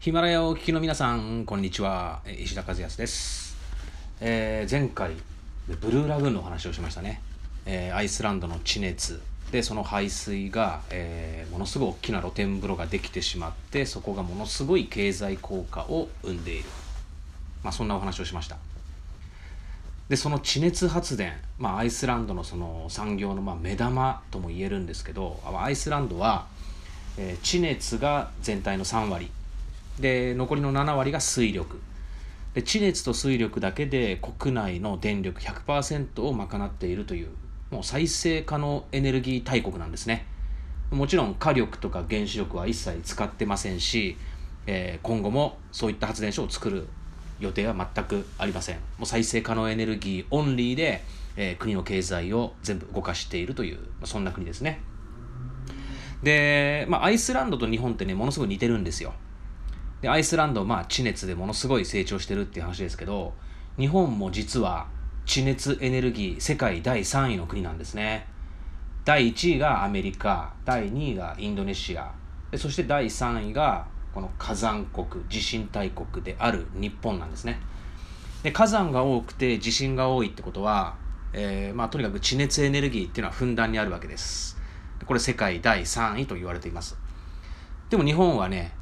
ヒマラヤをお聞きの皆さん、こんにちは。石田和康です。えー前回、ブルーラグーンのお話をしましたね。えーアイスランドの地熱で、その排水が、えーものすごい大きな露天風呂ができてしまって、そこがものすごい経済効果を生んでいる。まあ、そんなお話をしました。でその地熱発電、まあ、アイスランドのその産業のまあ目玉とも言えるんですけどアイスランドは、えー地熱が全体の3割で残りの7割が水力。で地熱と水力だけで国内の電力100%を賄っているというもう再生可能エネルギー大国なんですね。もちろん火力とか原子力は一切使ってませんし、えー今後もそういった発電所を作る予定は全くありません。もう再生可能エネルギーオンリーで、えー国の経済を全部動かしているという、まあそんな国ですね。で、まあ、アイスランドと日本ってねものすごい似てるんですよ。でアイスランドまあ地熱でものすごい成長してるっていう話ですけど日本も実は地熱エネルギー世界第3位の国なんですね。第1位がアメリカ第2位がインドネシアでそして第3位がこの火山国地震大国である日本なんですね。で火山が多くて地震が多いってことは、えーまあ、とにかく地熱エネルギーっていうのはふんだんにあるわけです。これ世界第3位と言われています。でも日本はね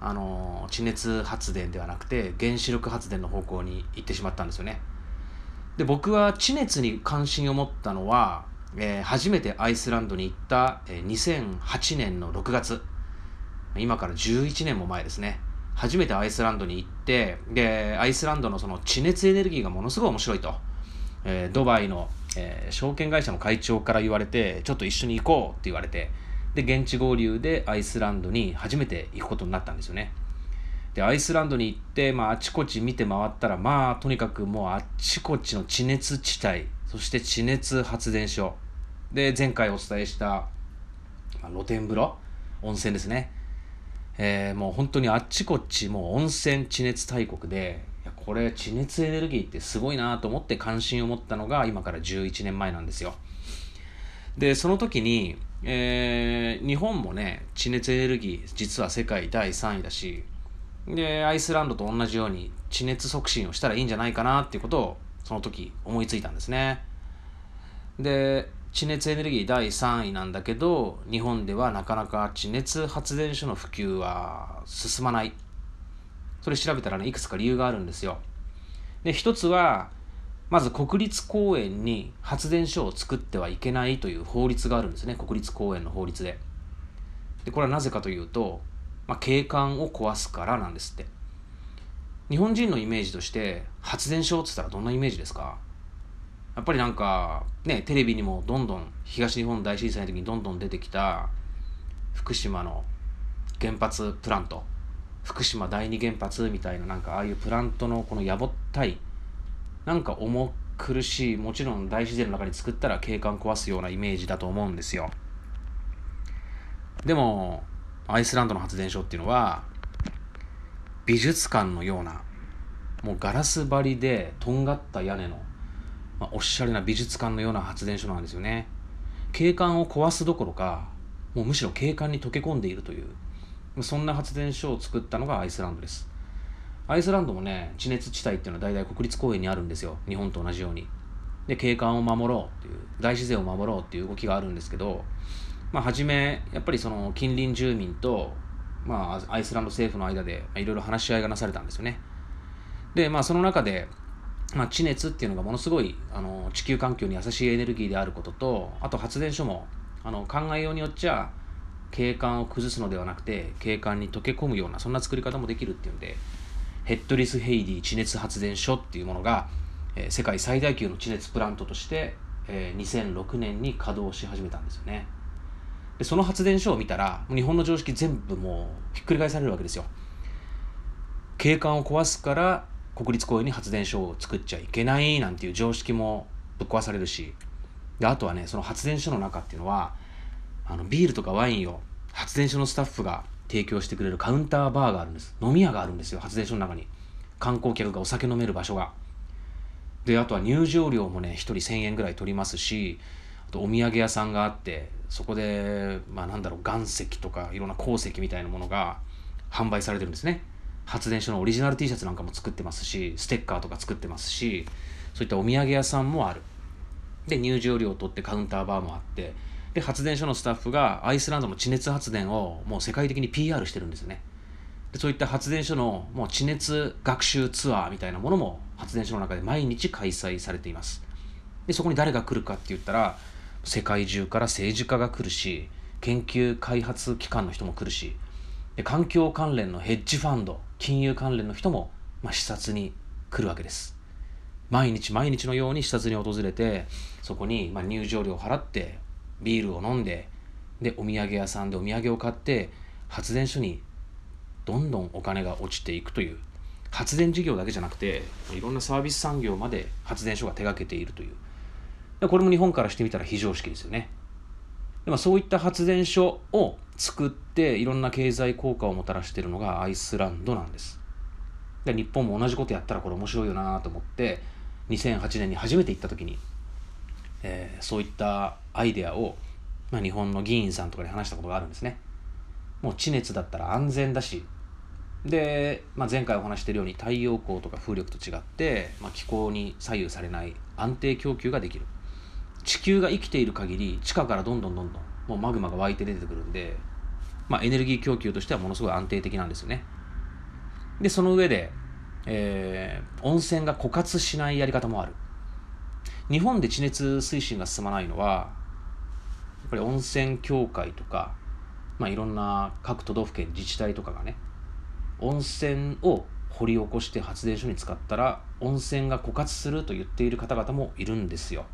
あの地熱発電ではなくて原子力発電の方向に行ってしまったんですよね。で僕は地熱に関心を持ったのは、えー初めてアイスランドに行った、えー2008年の6月。今から11年も前ですね。初めてアイスランドに行ってでアイスランドのその地熱エネルギーがものすごい面白いと、えードバイの、えー証券会社の会長から言われてちょっと一緒に行こうって言われてで現地合流でアイスランドに初めて行くことになったんですよね。でアイスランドに行って、まあ、あちこち見て回ったらまあとにかくもうあっちこっちの地熱地帯そして地熱発電所。で前回お伝えした、まあ、露天風呂温泉ですね。えーもう本当にあっちこっちもう温泉地熱大国でこれ地熱エネルギーってすごいなと思って関心を持ったのが今から11年前なんですよ。でその時に、えー日本もね地熱エネルギー実は世界第3位だしでアイスランドと同じように地熱促進をしたらいいんじゃないかなっていうことをその時思いついたんですね。で地熱エネルギー第3位なんだけど日本ではなかなか地熱発電所の普及は進まない。それ調べたらねいくつか理由があるんですよ。で一つはまず国立公園に発電所を作ってはいけないという法律があるんですね。国立公園の法律で。でこれはなぜかというと、まあ、景観を壊すからなんですって。日本人のイメージとして発電所って言ったらどんなイメージですか？やっぱりなんかねテレビにもどんどん東日本大震災の時にどんどん出てきた福島の原発プラント。福島第二原発みたいななんかああいうプラントのこのやぼったいなんか重苦しいもちろん大自然の中に作ったら景観壊すようなイメージだと思うんですよ。でもアイスランドの発電所っていうのは美術館のようなもうガラス張りでとんがった屋根の、まあ、おしゃれな美術館のような発電所なんですよね。景観を壊すどころかもうむしろ景観に溶け込んでいるというそんな発電所を作ったのがアイスランドです。アイスランドもね地熱地帯っていうのは大体国立公園にあるんですよ。日本と同じように。で景観を守ろうっていう大自然を守ろうっていう動きがあるんですけどまあ初めやっぱりその近隣住民とまあアイスランド政府の間でいろいろ話し合いがなされたんですよね。でまあその中でまあ、地熱っていうのがものすごいあの地球環境に優しいエネルギーであることとあと発電所もあの考えようによっちゃ景観を崩すのではなくて景観に溶け込むようなそんな作り方もできるっていうんでヘッドリス・ヘイディ地熱発電所っていうものが、え世界最大級の地熱プラントとして、え2006年に稼働し始めたんですよね。でその発電所を見たら日本の常識全部もうひっくり返されるわけですよ。景観を壊すから国立公園に発電所を作っちゃいけないなんていう常識もぶっ壊されるし。であとはねその発電所の中っていうのはあのビールとかワインを発電所のスタッフが提供してくれるカウンターバーがあるんです。飲み屋があるんですよ。発電所の中に。観光客がお酒飲める場所が。であとは入場料もね1人1000円ぐらい取りますしあとお土産屋さんがあってそこでまあなんだろう岩石とかいろんな鉱石みたいなものが販売されてるんですね。発電所のオリジナル T シャツなんかも作ってますしステッカーとか作ってますしそういったお土産屋さんもある。で入場料を取ってカウンターバーもあってで発電所のスタッフがアイスランドの地熱発電をもう世界的に PR してるんですよね。でそういった発電所のもう地熱学習ツアーみたいなものも発電所の中で毎日開催されています。でそこに誰が来るかって言ったら世界中から政治家が来るし研究開発機関の人も来るしで環境関連のヘッジファンド金融関連の人も、まあ、視察に来るわけです。毎日毎日のように視察に訪れてそこにま入場料を払ってビールを飲んででお土産屋さんでお土産を買って発電所にどんどんお金が落ちていくという発電事業だけじゃなくていろんなサービス産業まで発電所が手がけているという。これも日本からしてみたら非常識ですよね。でもそういった発電所を作っていろんな経済効果をもたらしているのがアイスランドなんです。で日本も同じことやったらこれ面白いよなと思って2008年に初めて行った時に、えー、そういったアイデアを、まあ、日本の議員さんとかに話したことがあるんですね。もう地熱だったら安全だし。で、まあ、前回お話しているように太陽光とか風力と違って、まあ、気候に左右されない安定供給ができる。地球が生きている限り地下からどんどんどんどんもうマグマが湧いて出てくるんで、まあ、エネルギー供給としてはものすごい安定的なんですよね。でその上で、えー、温泉が枯渇しないやり方もある。日本で地熱推進が進まないのはぱり温泉協会とか、まあ、いろんな各都道府県自治体とかがね温泉を掘り起こして発電所に使ったら温泉が枯渇すると言っている方々もいるんですよ。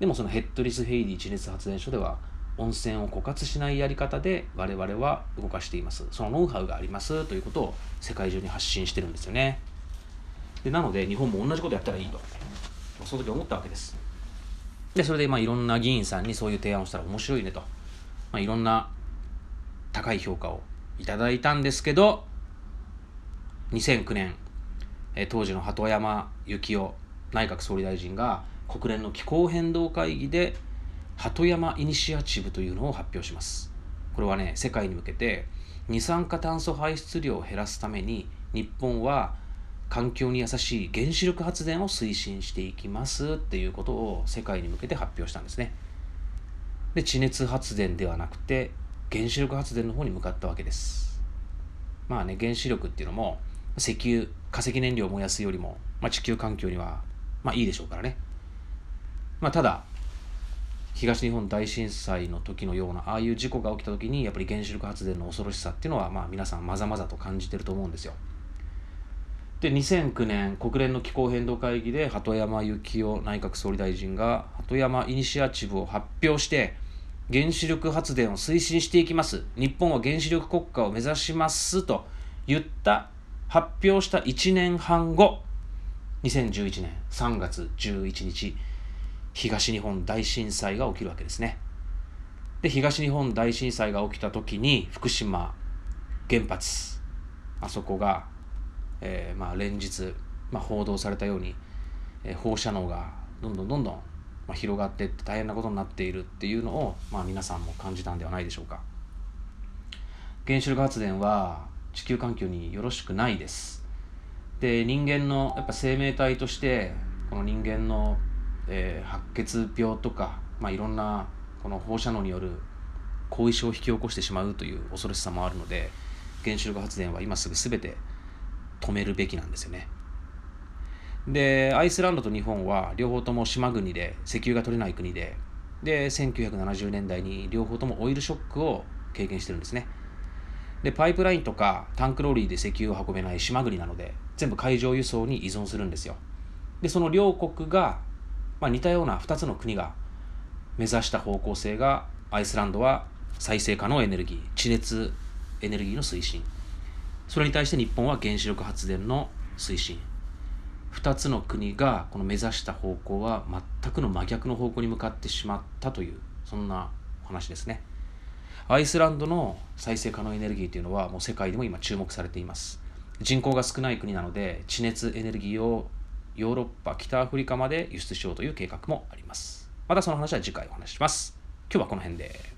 でもそのヘッドリス・ヘイディ地熱発電所では温泉を枯渇しないやり方で我々は動かしています。そのノウハウがありますということを世界中に発信してるんですよね。でなので日本も同じことやったらいいとその時思ったわけです。でそれでまあいろんな議員さんにそういう提案をしたら面白いねと、まあ、いろんな高い評価をいただいたんですけど2009年当時の鳩山幸夫内閣総理大臣が国連の気候変動会議で鳩山イニシアチブというのを発表します。これはね世界に向けて二酸化炭素排出量を減らすために日本は環境に優しい原子力発電を推進していきますっていうことを世界に向けて発表したんですね。で地熱発電ではなくて原子力発電の方に向かったわけです。まあね原子力っていうのも石油化石燃料を燃やすよりも、まあ、地球環境にはまあいいでしょうからね。まあただ東日本大震災の時のようなああいう事故が起きた時にやっぱり原子力発電の恐ろしさっていうのはまあ皆さんまざまざと感じてると思うんですよ。で2009年国連の気候変動会議で鳩山幸夫内閣総理大臣が鳩山イニシアチブを発表して原子力発電を推進していきます日本は原子力国家を目指しますと言った発表した1年半後2011年3月11日東日本大震災が起きるわけですね。で、東日本大震災が起きた時に福島原発、あそこが、えー、まあ連日、まあ、報道されたように、えー、放射能がどんどんどんどん、まあ、広がってって大変なことになっているっていうのを、まあ、皆さんも感じたんではないでしょうか。原子力発電は地球環境によろしくないです。で人間のやっぱ生命体としてこの人間のえー、白血病とか、まあ、いろんなこの放射能による後遺症を引き起こしてしまうという恐ろしさもあるので原子力発電は今すぐ全て止めるべきなんですよね。でアイスランドと日本は両方とも島国で石油が取れない国でで1970年代に両方ともオイルショックを経験してるんですね。でパイプラインとかタンクローリーで石油を運べない島国なので全部海上輸送に依存するんですよ。でその両国がまあ、似たような2つの国が目指した方向性がアイスランドは再生可能エネルギー地熱エネルギーの推進それに対して日本は原子力発電の推進2つの国がこの目指した方向は全くの真逆の方向に向かってしまったというそんな話ですねアイスランドの再生可能エネルギーというのはもう世界でも今注目されています人口が少ない国なので地熱エネルギーをヨーロッパ、北アフリカまで輸出しようという計画もあります。またその話は次回お話しします。今日はこの辺で。